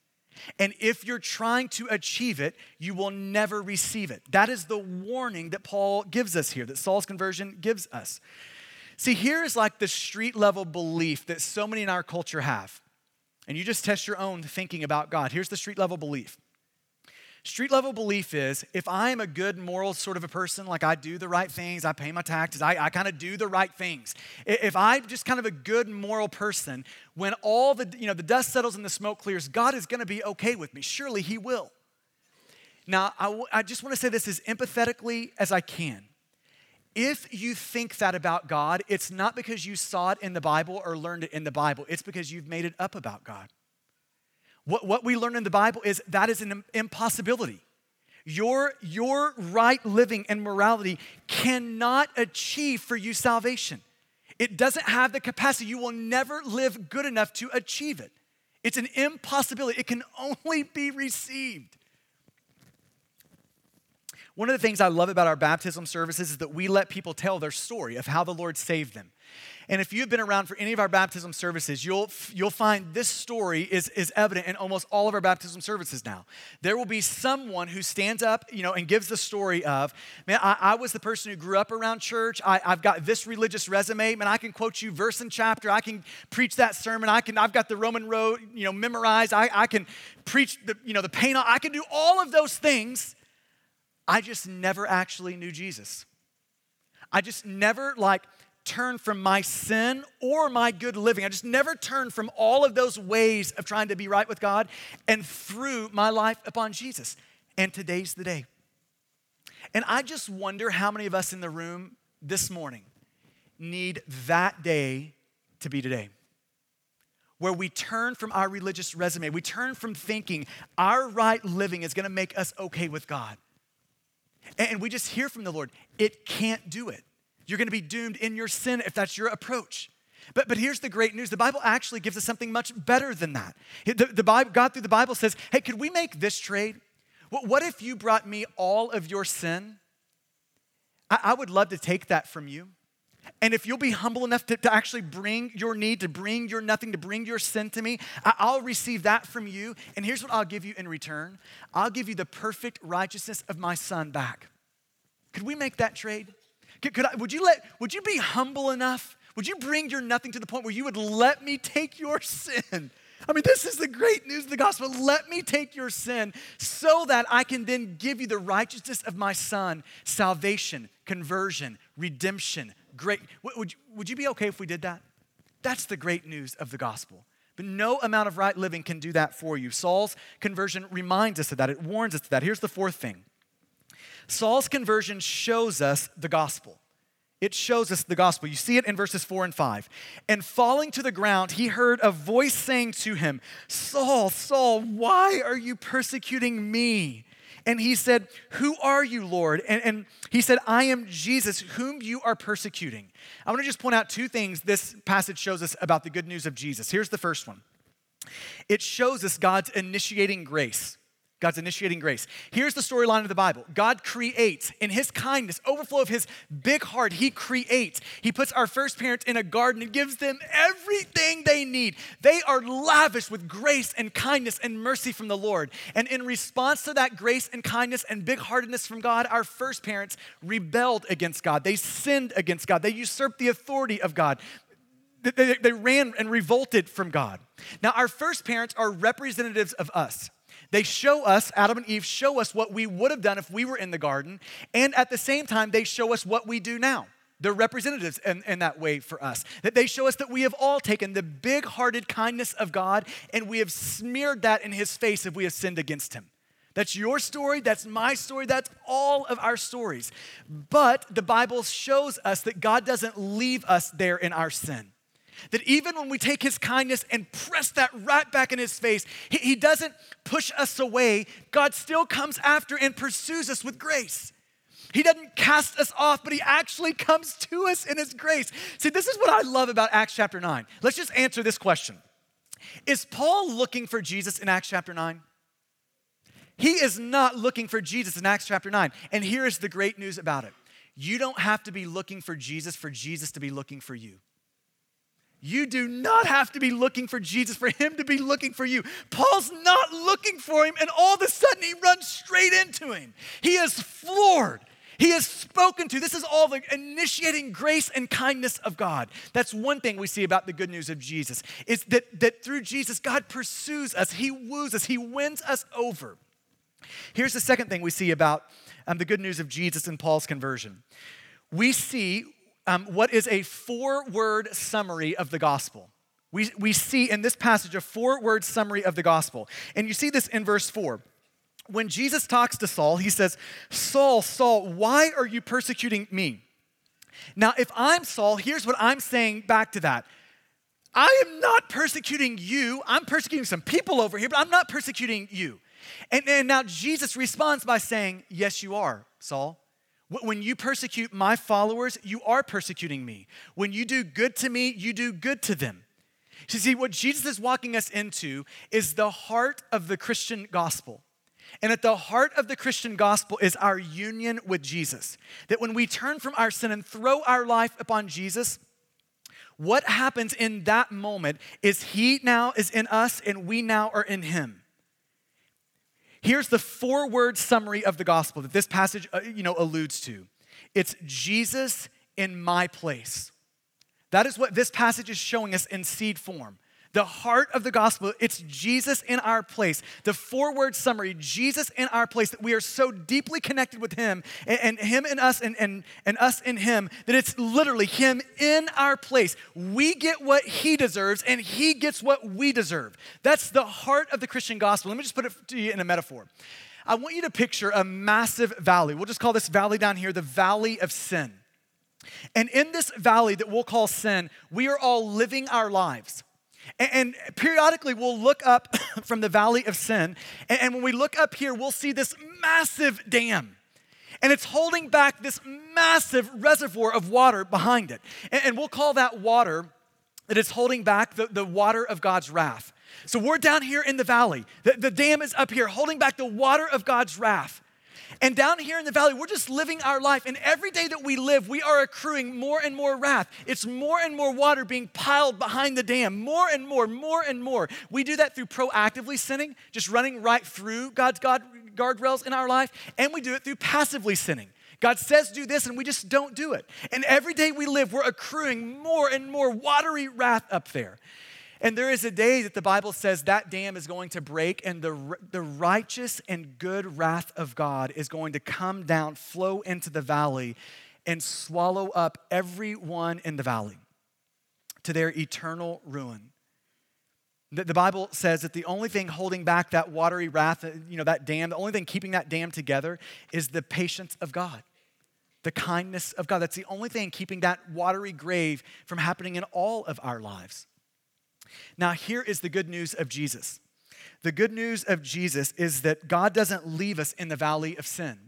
And if you're trying to achieve it, you will never receive it. That is the warning that Paul gives us here, that Saul's conversion gives us. See, here is like the street level belief that so many in our culture have. And you just test your own thinking about God. Here's the street level belief. Street level belief is if I am a good moral sort of a person, like I do the right things, I pay my taxes, I, I kind of do the right things. If I'm just kind of a good moral person, when all the, you know, the dust settles and the smoke clears, God is going to be okay with me. Surely He will. Now, I, I just want to say this as empathetically as I can. If you think that about God, it's not because you saw it in the Bible or learned it in the Bible, it's because you've made it up about God. What, what we learn in the Bible is that is an impossibility. Your, your right living and morality cannot achieve for you salvation. It doesn't have the capacity. You will never live good enough to achieve it. It's an impossibility. It can only be received one of the things I love about our baptism services is that we let people tell their story of how the Lord saved them. And if you've been around for any of our baptism services, you'll, you'll find this story is, is evident in almost all of our baptism services now. There will be someone who stands up, you know, and gives the story of, man, I, I was the person who grew up around church. I, I've got this religious resume. Man, I can quote you verse and chapter. I can preach that sermon. I can, I've got the Roman road, you know, memorized. I, I can preach the, you know, the pain. I can do all of those things I just never actually knew Jesus. I just never like turned from my sin or my good living. I just never turned from all of those ways of trying to be right with God and threw my life upon Jesus. And today's the day. And I just wonder how many of us in the room this morning need that day to be today. Where we turn from our religious resume, we turn from thinking our right living is gonna make us okay with God and we just hear from the Lord, it can't do it. You're going to be doomed in your sin if that's your approach. But, but here's the great news the Bible actually gives us something much better than that. The, the Bible, God through the Bible says, hey, could we make this trade? What, what if you brought me all of your sin? I, I would love to take that from you. And if you'll be humble enough to, to, actually bring your need, to bring your nothing, to bring your sin to me, I, will receive that from you. And here's what I'll give you in return I'll give you the perfect righteousness of my son back. Could we make that trade? Could, could I, would, you let, would you be humble enough? Would you bring your nothing to the point where you would let me take your sin? I mean, this is the great news of the gospel. Let me take your sin so that I can then give you the righteousness of my son, salvation, conversion, redemption, great. Would, would you be okay if we did that? That's the great news of the gospel. But no amount of right living can do that for you. Saul's conversion reminds us of that, it warns us of that. Here's the fourth thing Saul's conversion shows us the gospel. It shows us the gospel. You see it in verses four and five. And falling to the ground, he heard a voice saying to him, Saul, Saul, why are you persecuting me? And he said, Who are you, Lord? And, and he said, I am Jesus, whom you are persecuting. I want to just point out two things this passage shows us about the good news of Jesus. Here's the first one it shows us God's initiating grace. God's initiating grace. Here's the storyline of the Bible God creates in His kindness, overflow of His big heart. He creates. He puts our first parents in a garden and gives them everything they need. They are lavish with grace and kindness and mercy from the Lord. And in response to that grace and kindness and big heartedness from God, our first parents rebelled against God. They sinned against God. They usurped the authority of God. They, they ran and revolted from God. Now, our first parents are representatives of us. They show us, Adam and Eve show us what we would have done if we were in the garden, and at the same time, they show us what we do now. They're representatives in, in that way for us. That they show us that we have all taken the big hearted kindness of God and we have smeared that in his face if we have sinned against him. That's your story, that's my story, that's all of our stories. But the Bible shows us that God doesn't leave us there in our sin. That even when we take his kindness and press that right back in his face, he, he doesn't push us away. God still comes after and pursues us with grace. He doesn't cast us off, but he actually comes to us in his grace. See, this is what I love about Acts chapter 9. Let's just answer this question Is Paul looking for Jesus in Acts chapter 9? He is not looking for Jesus in Acts chapter 9. And here is the great news about it you don't have to be looking for Jesus for Jesus to be looking for you. You do not have to be looking for Jesus for him to be looking for you. Paul's not looking for him, and all of a sudden he runs straight into him. He is floored. He is spoken to. This is all the initiating grace and kindness of God. That's one thing we see about the good news of Jesus. Is that, that through Jesus, God pursues us, He woos us, He wins us over. Here's the second thing we see about um, the good news of Jesus and Paul's conversion. We see um, what is a four word summary of the gospel. We, we see in this passage a four word summary of the gospel. And you see this in verse 4 when Jesus talks to Saul, he says, Saul, Saul, why are you persecuting me? Now, if I'm Saul, here's what I'm saying back to that. I am not persecuting you. I'm persecuting some people over here, but I'm not persecuting you. And, and now Jesus responds by saying, Yes, you are, Saul. When you persecute my followers, you are persecuting me. When you do good to me, you do good to them. You see, what Jesus is walking us into is the heart of the Christian gospel. And at the heart of the Christian gospel is our union with Jesus. That when we turn from our sin and throw our life upon Jesus, what happens in that moment is He now is in us and we now are in Him. Here's the four word summary of the gospel that this passage uh, you know, alludes to it's Jesus in my place. That is what this passage is showing us in seed form. The heart of the gospel, it's Jesus in our place. The four word summary Jesus in our place, that we are so deeply connected with Him and, and Him in us and, and, and us in Him, that it's literally Him in our place. We get what He deserves and He gets what we deserve. That's the heart of the Christian gospel. Let me just put it to you in a metaphor. I want you to picture a massive valley. We'll just call this valley down here the valley of sin. And in this valley that we'll call sin, we are all living our lives. And, periodically, we'll look up from the valley of sin. And, when we look up here, we'll see this massive dam. And it's holding back this massive reservoir of water behind it. And, we'll call that water that is holding back the, the water of God's wrath. So we're down here in the valley. The, the dam is up here, holding back the water of God's wrath. And down here in the valley, we're just living our life. And every day that we live, we are accruing more and more wrath. It's more and more water being piled behind the dam, more and more, more and more. We do that through proactively sinning, just running right through God's God, guardrails in our life, and we do it through passively sinning. God says do this, and we just don't do it. And every day we live, we're accruing more and more watery wrath up there. And there is a day that the Bible says that dam is going to break, and the, the righteous and good wrath of God is going to come down, flow into the valley, and swallow up everyone in the valley to their eternal ruin. The, the Bible says that the only thing holding back that watery wrath, uh, you know, that dam, the only thing keeping that dam together is the patience of God the kindness of God. That's the only thing keeping that watery grave from happening in all of our lives. Now, here is the good news of Jesus. The good news of Jesus is that God doesn't leave us in the valley of sin,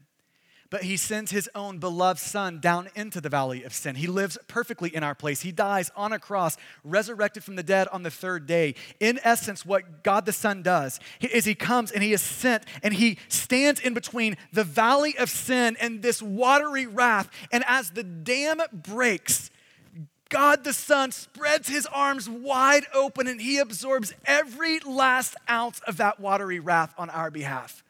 but He sends His own beloved Son down into the valley of sin. He lives perfectly in our place. He dies on a cross, resurrected from the dead on the third day. In essence, what God the Son does is He comes and He is sent and He stands in between the valley of sin and this watery wrath. And as the dam breaks, God the Son spreads his arms wide open and he absorbs every last ounce of that watery wrath on our behalf.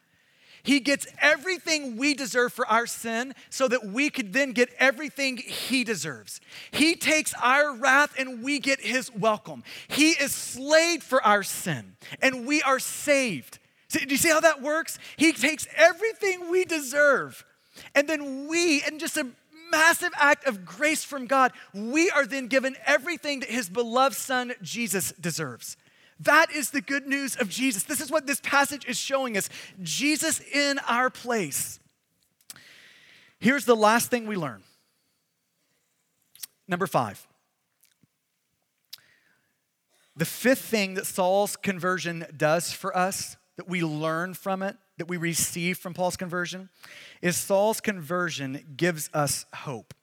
He gets everything we deserve for our sin so that we could then get everything he deserves. He takes our wrath and we get his welcome. He is slayed for our sin and we are saved. do you see how that works? He takes everything we deserve and then we, and just a massive act of grace from God, we are then given everything that his beloved son Jesus deserves. That is the good news of Jesus. This is what this passage is showing us Jesus in our place. Here's the last thing we learn. Number five. The fifth thing that Saul's conversion does for us, that we learn from it, that we receive from Paul's conversion, is Saul's conversion gives us hope.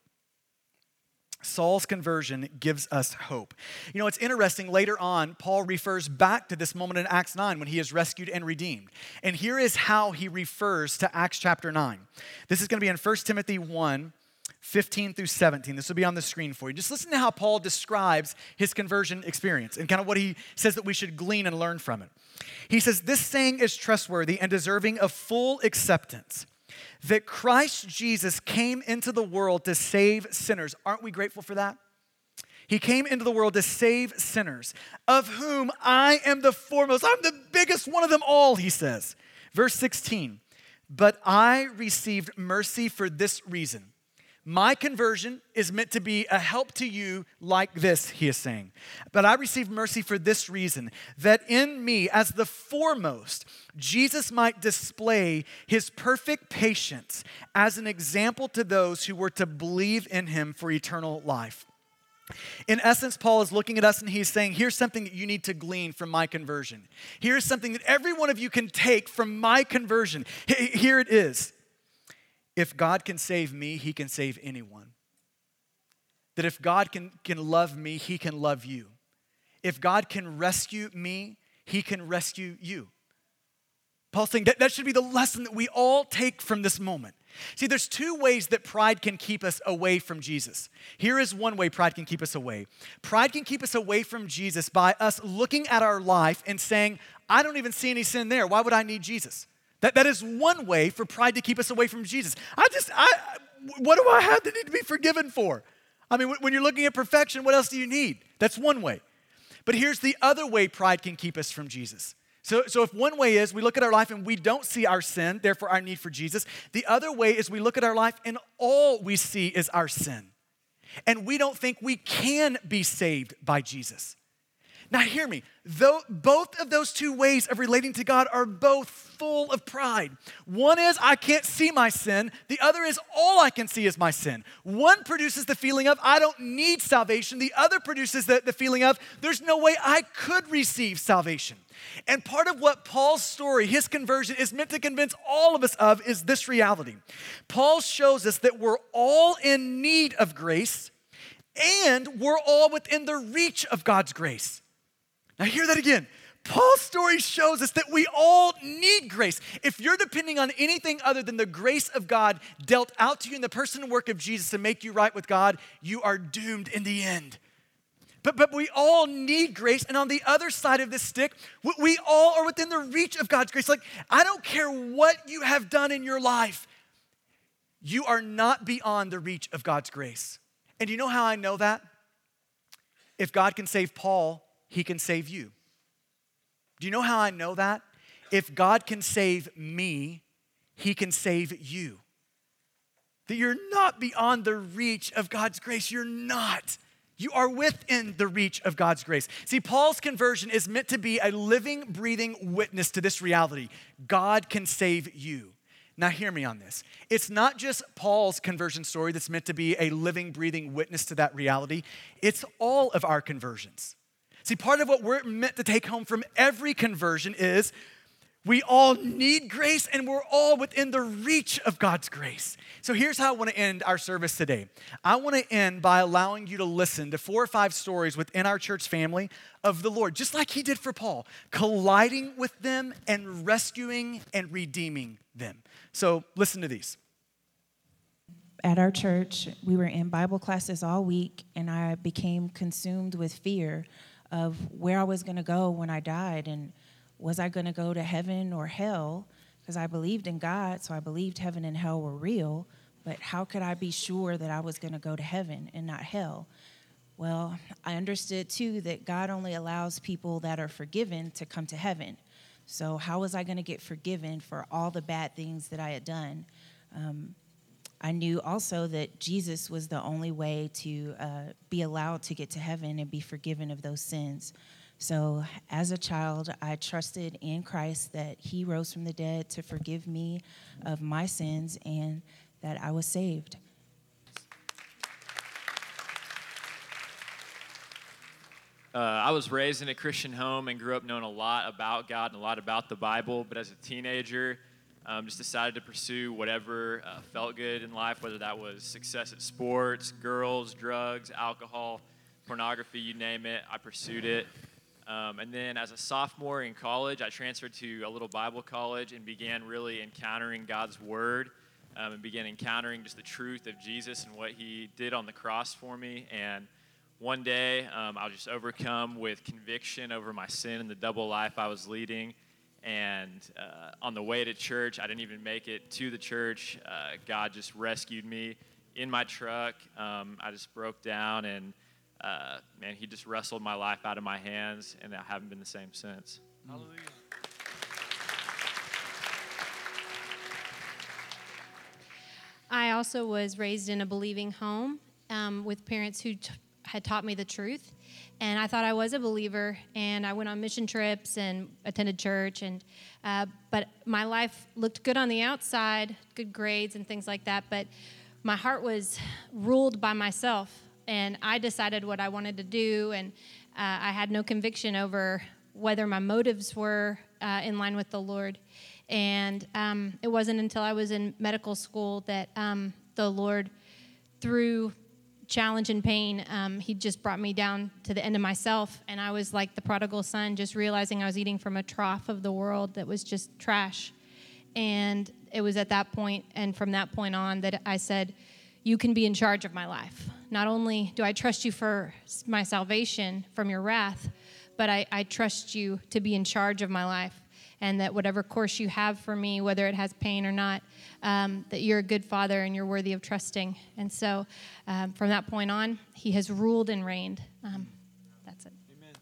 Saul's conversion gives us hope. You know, it's interesting. Later on, Paul refers back to this moment in Acts 9 when he is rescued and redeemed. And here is how he refers to Acts chapter 9. This is going to be in 1 Timothy 1 15 through 17. This will be on the screen for you. Just listen to how Paul describes his conversion experience and kind of what he says that we should glean and learn from it. He says, This saying is trustworthy and deserving of full acceptance that Christ Jesus came into the world to save sinners. Aren't we grateful for that? He came into the world to save sinners, of whom I am the foremost. I'm the biggest one of them all, he says. Verse 16, but I received mercy for this reason my conversion is meant to be a help to you like this, he is saying. But I received mercy for this reason that in me, as the foremost, Jesus might display his perfect patience as an example to those who were to believe in him for eternal life. In essence, Paul is looking at us and he's saying, Here's something that you need to glean from my conversion. Here's something that every one of you can take from my conversion. Here it is if God can save me, he can save anyone. That if God can, can love me, he can love you. If God can rescue me, he can rescue you. Paul's saying that, that should be the lesson that we all take from this moment. See, there's two ways that pride can keep us away from Jesus. Here is one way pride can keep us away. Pride can keep us away from Jesus by us looking at our life and saying, I don't even see any sin there. Why would I need Jesus? That, that is one way for pride to keep us away from Jesus. I just, I, what do I have that need to be forgiven for? I mean, when you're looking at perfection, what else do you need? That's one way. But here's the other way pride can keep us from Jesus. So, so if one way is we look at our life and we don't see our sin, therefore our need for Jesus, the other way is we look at our life and all we see is our sin. And we don't think we can be saved by Jesus. Now, hear me. Though, both of those two ways of relating to God are both full of pride. One is, I can't see my sin. The other is, all I can see is my sin. One produces the feeling of, I don't need salvation. The other produces the, the feeling of, there's no way I could receive salvation. And part of what Paul's story, his conversion, is meant to convince all of us of is this reality. Paul shows us that we're all in need of grace and we're all within the reach of God's grace. Now, hear that again. Paul's story shows us that we all need grace. If you're depending on anything other than the grace of God dealt out to you in the person and work of Jesus to make you right with God, you are doomed in the end. But, but we all need grace. And on the other side of this stick, we all are within the reach of God's grace. Like, I don't care what you have done in your life, you are not beyond the reach of God's grace. And you know how I know that? If God can save Paul, he can save you. Do you know how I know that? If God can save me, He can save you. That you're not beyond the reach of God's grace. You're not. You are within the reach of God's grace. See, Paul's conversion is meant to be a living, breathing witness to this reality God can save you. Now, hear me on this. It's not just Paul's conversion story that's meant to be a living, breathing witness to that reality, it's all of our conversions. See, part of what we're meant to take home from every conversion is we all need grace and we're all within the reach of God's grace. So here's how I want to end our service today. I want to end by allowing you to listen to four or five stories within our church family of the Lord, just like He did for Paul, colliding with them and rescuing and redeeming them. So listen to these. At our church, we were in Bible classes all week, and I became consumed with fear of where I was going to go when I died and was I going to go to heaven or hell? Because I believed in God, so I believed heaven and hell were real. But how could I be sure that I was going to go to heaven and not hell? Well, I understood too that God only allows people that are forgiven to come to heaven. So, how was I going to get forgiven for all the bad things that I had done? Um, I knew also that Jesus was the only way to uh, be allowed to get to heaven and be forgiven of those sins. So, as a child, I trusted in Christ that He rose from the dead to forgive me of my sins and that I was saved. Uh, I was raised in a Christian home and grew up knowing a lot about God and a lot about the Bible. But as a teenager, um, just decided to pursue whatever uh, felt good in life, whether that was success at sports, girls, drugs, alcohol, pornography, you name it. I pursued it. Um, and then as a sophomore in college, I transferred to a little Bible college and began really encountering God's Word um, and began encountering just the truth of Jesus and what He did on the cross for me. And one day, um, I was just overcome with conviction over my sin and the double life I was leading. And uh, on the way to church, I didn't even make it to the church. Uh, God just rescued me in my truck. Um, I just broke down and uh, man, he just wrestled my life out of my hands, and I haven't been the same since. Hallelujah. I also was raised in a believing home um, with parents who t- had taught me the truth. And I thought I was a believer, and I went on mission trips and attended church. And uh, but my life looked good on the outside, good grades and things like that. But my heart was ruled by myself and I decided what I wanted to do, and uh, I had no conviction over whether my motives were uh, in line with the Lord. And um, it wasn't until I was in medical school that um, the Lord, through challenge and pain, um, He just brought me down to the end of myself. And I was like the prodigal son, just realizing I was eating from a trough of the world that was just trash. And it was at that point, and from that point on, that I said, You can be in charge of my life. Not only do I trust you for my salvation from your wrath, but I, I trust you to be in charge of my life and that whatever course you have for me, whether it has pain or not, um, that you're a good father and you're worthy of trusting. And so um, from that point on, he has ruled and reigned. Um, that's it. Amen.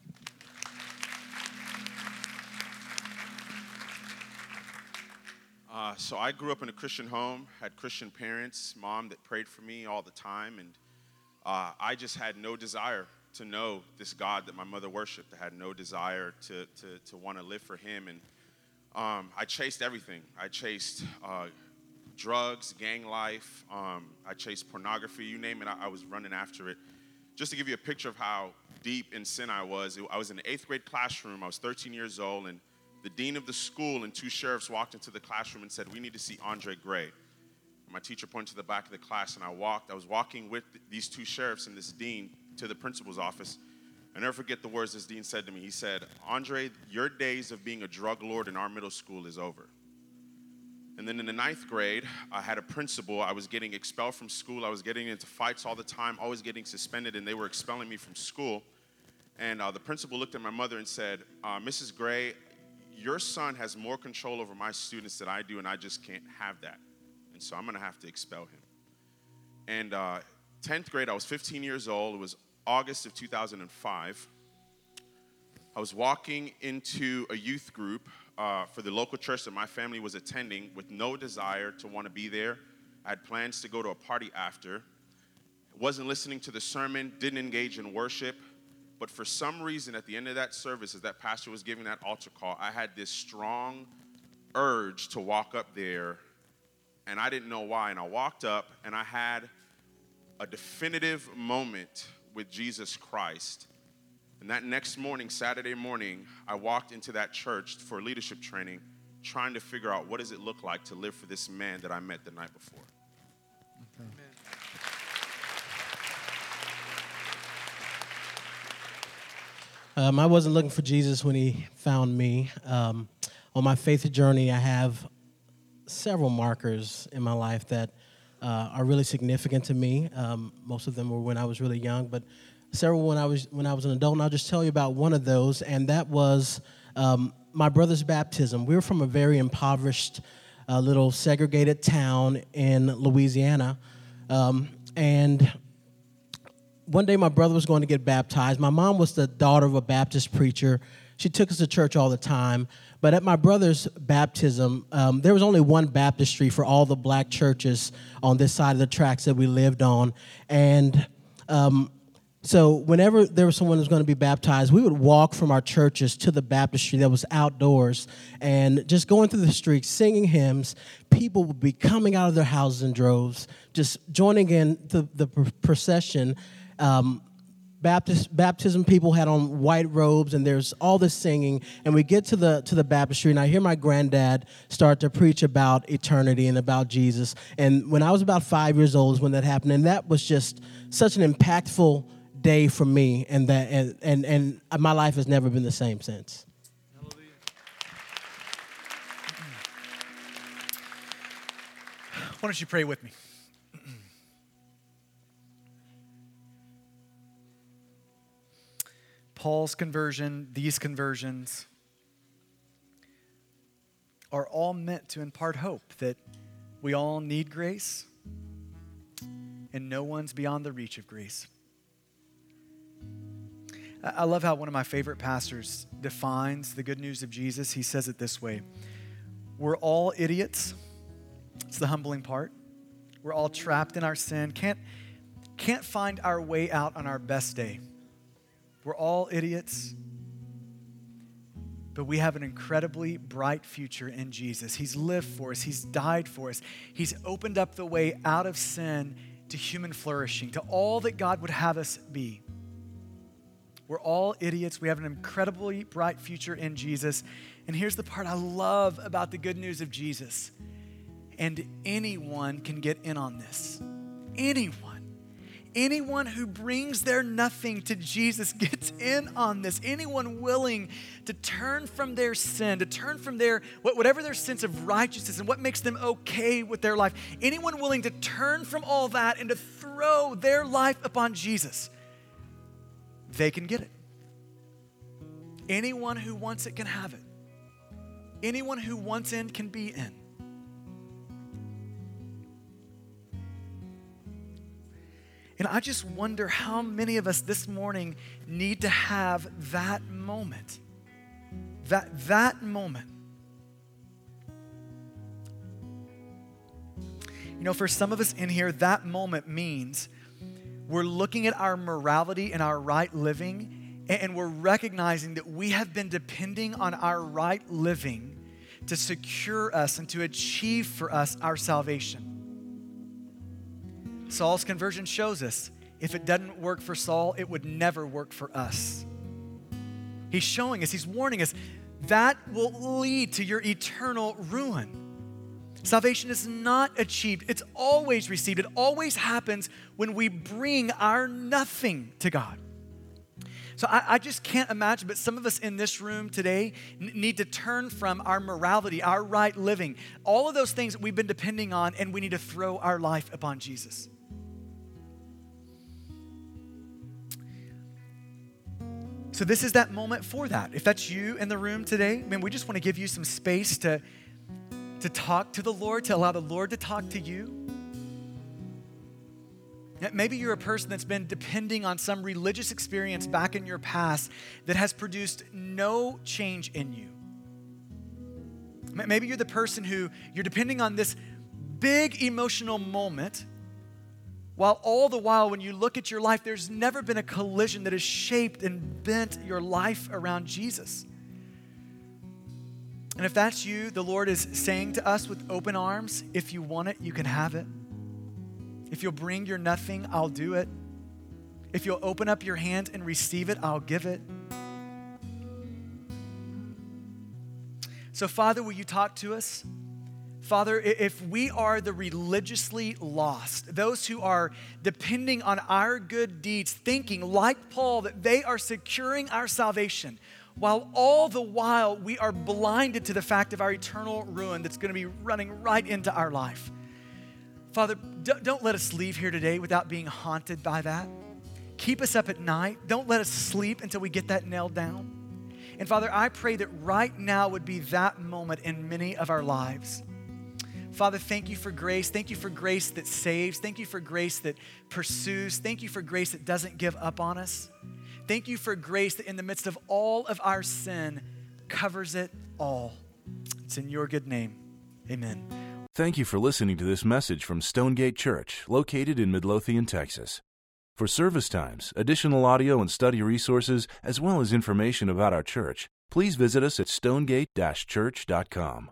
Uh, so I grew up in a Christian home, had Christian parents, mom that prayed for me all the time, and uh, I just had no desire to know this God that my mother worshiped. I had no desire to, to, to want to live for Him. And um, I chased everything. I chased uh, drugs, gang life, um, I chased pornography, you name it, I, I, was running after it. Just to give you a picture of how deep in sin I was, I was in the eighth grade classroom. I was 13 years old, and the dean of the school and two sheriffs walked into the classroom and said, We need to see Andre Gray. My teacher pointed to the back of the class, and I walked. I was walking with these two sheriffs and this dean to the principal's office. I never forget the words this dean said to me. He said, Andre, your days of being a drug lord in our middle school is over. And then in the ninth grade, I had a principal. I was getting expelled from school. I was getting into fights all the time, always getting suspended, and they were expelling me from school. And uh, the principal looked at my mother and said, uh, Mrs. Gray, your son has more control over my students than I do, and I just can't have that and so I'm going to have to expel him. And uh, 10th grade, I was 15 years old. It was August of 2005. I was walking into a youth group uh, for the local church that my family was attending with no desire to want to be there. I had plans to go to a party after. Wasn't listening to the sermon, didn't engage in worship. But for some reason, at the end of that service, as that pastor was giving that altar call, I had this strong urge to walk up there and I didn't know why. And I walked up and I had a definitive moment with Jesus Christ. And that next morning, Saturday morning, I walked into that church for leadership training, trying to figure out what does it look like to live for this man that I met the night before. Okay. Um, I wasn't looking for Jesus when he found me. Um, on my faith journey, I have several markers in my life that uh, are really significant to me. Um, most of them were when I was really young, but several when I was when I was an adult. And I'll just tell you about one of those, and that was um, my brother's baptism. We were from a very impoverished, uh, little segregated town in Louisiana, um, and one day my brother was going to get baptized. My mom was the daughter of a Baptist preacher. She took us to church all the time. But at my brother's baptism, um, there was only one baptistry for all the black churches on this side of the tracks that we lived on. And um, So whenever there was someone who was going to be baptized, we would walk from our churches to the baptistry that was outdoors and just going through the streets, singing hymns. People would be coming out of their houses in droves, just joining in the, the procession. Um, Baptist baptism people had on white robes and there's all this singing and we get to the to the baptistry and I hear my granddad start to preach about eternity and about Jesus and when I was about 5 years old is when that happened and that was just such an impactful day for me and that and and, and my life has never been the same since. Why don't you pray with me? Paul's conversion, these conversions, are all meant to impart hope that we all need grace and no one's beyond the reach of grace. I love how one of my favorite pastors defines the good news of Jesus. He says it this way We're all idiots. It's the humbling part. We're all trapped in our sin, can't, can't find our way out on our best day. We're all idiots, but we have an incredibly bright future in Jesus. He's lived for us, He's died for us, He's opened up the way out of sin to human flourishing, to all that God would have us be. We're all idiots. We have an incredibly bright future in Jesus. And here's the part I love about the good news of Jesus. And anyone can get in on this. Anyone. Anyone who brings their nothing to Jesus gets in on this. Anyone willing to turn from their sin, to turn from their whatever their sense of righteousness and what makes them okay with their life. Anyone willing to turn from all that and to throw their life upon Jesus, they can get it. Anyone who wants it can have it. Anyone who wants in can be in. And I just wonder how many of us this morning need to have that moment. That, that moment. You know, for some of us in here, that moment means we're looking at our morality and our right living, and we're recognizing that we have been depending on our right living to secure us and to achieve for us our salvation. Saul's conversion shows us if it doesn't work for Saul, it would never work for us. He's showing us, he's warning us, that will lead to your eternal ruin. Salvation is not achieved, it's always received. It always happens when we bring our nothing to God. So I, I, just can't imagine, but some of us in this room today n- need to turn from our morality, our right living, all of those things that we've been depending on, and we need to throw our life upon Jesus. So, this is that moment for that. If that's you in the room today, man, we just want to give you some space to, to talk to the Lord, to allow the Lord to talk to you. Maybe you're a person that's been depending on some religious experience back in your past that has produced no change in you. Maybe you're the person who you're depending on this big emotional moment while all the while, when you look at your life, there's never been a collision that has shaped and bent your life around Jesus. And if that's you, the Lord is saying to us with open arms if you want it, you can have it. If you'll bring your nothing, I'll do it. If you'll open up your hand and receive it, I'll give it. So, Father, will you talk to us? Father, if we are the religiously lost, those who are depending on our good deeds, thinking like Paul that they are securing our salvation, while all the while we are blinded to the fact of our eternal ruin that's going to be running right into our life. Father, don't let us leave here today without being haunted by that. Keep us up at night. Don't let us sleep until we get that nailed down. And Father, I pray that right now would be that moment in many of our lives Father, thank you for grace. Thank you for grace that saves. Thank you for grace that pursues. Thank you for grace that doesn't give up on us. Thank you for grace that in the midst of all of our sin covers it all. It's in your good name. Amen. Thank you for listening to this message from Stonegate Church, located in Midlothian, Texas. For service times, additional audio and study resources, as well as information about our church, please visit us at stonegate-church.com.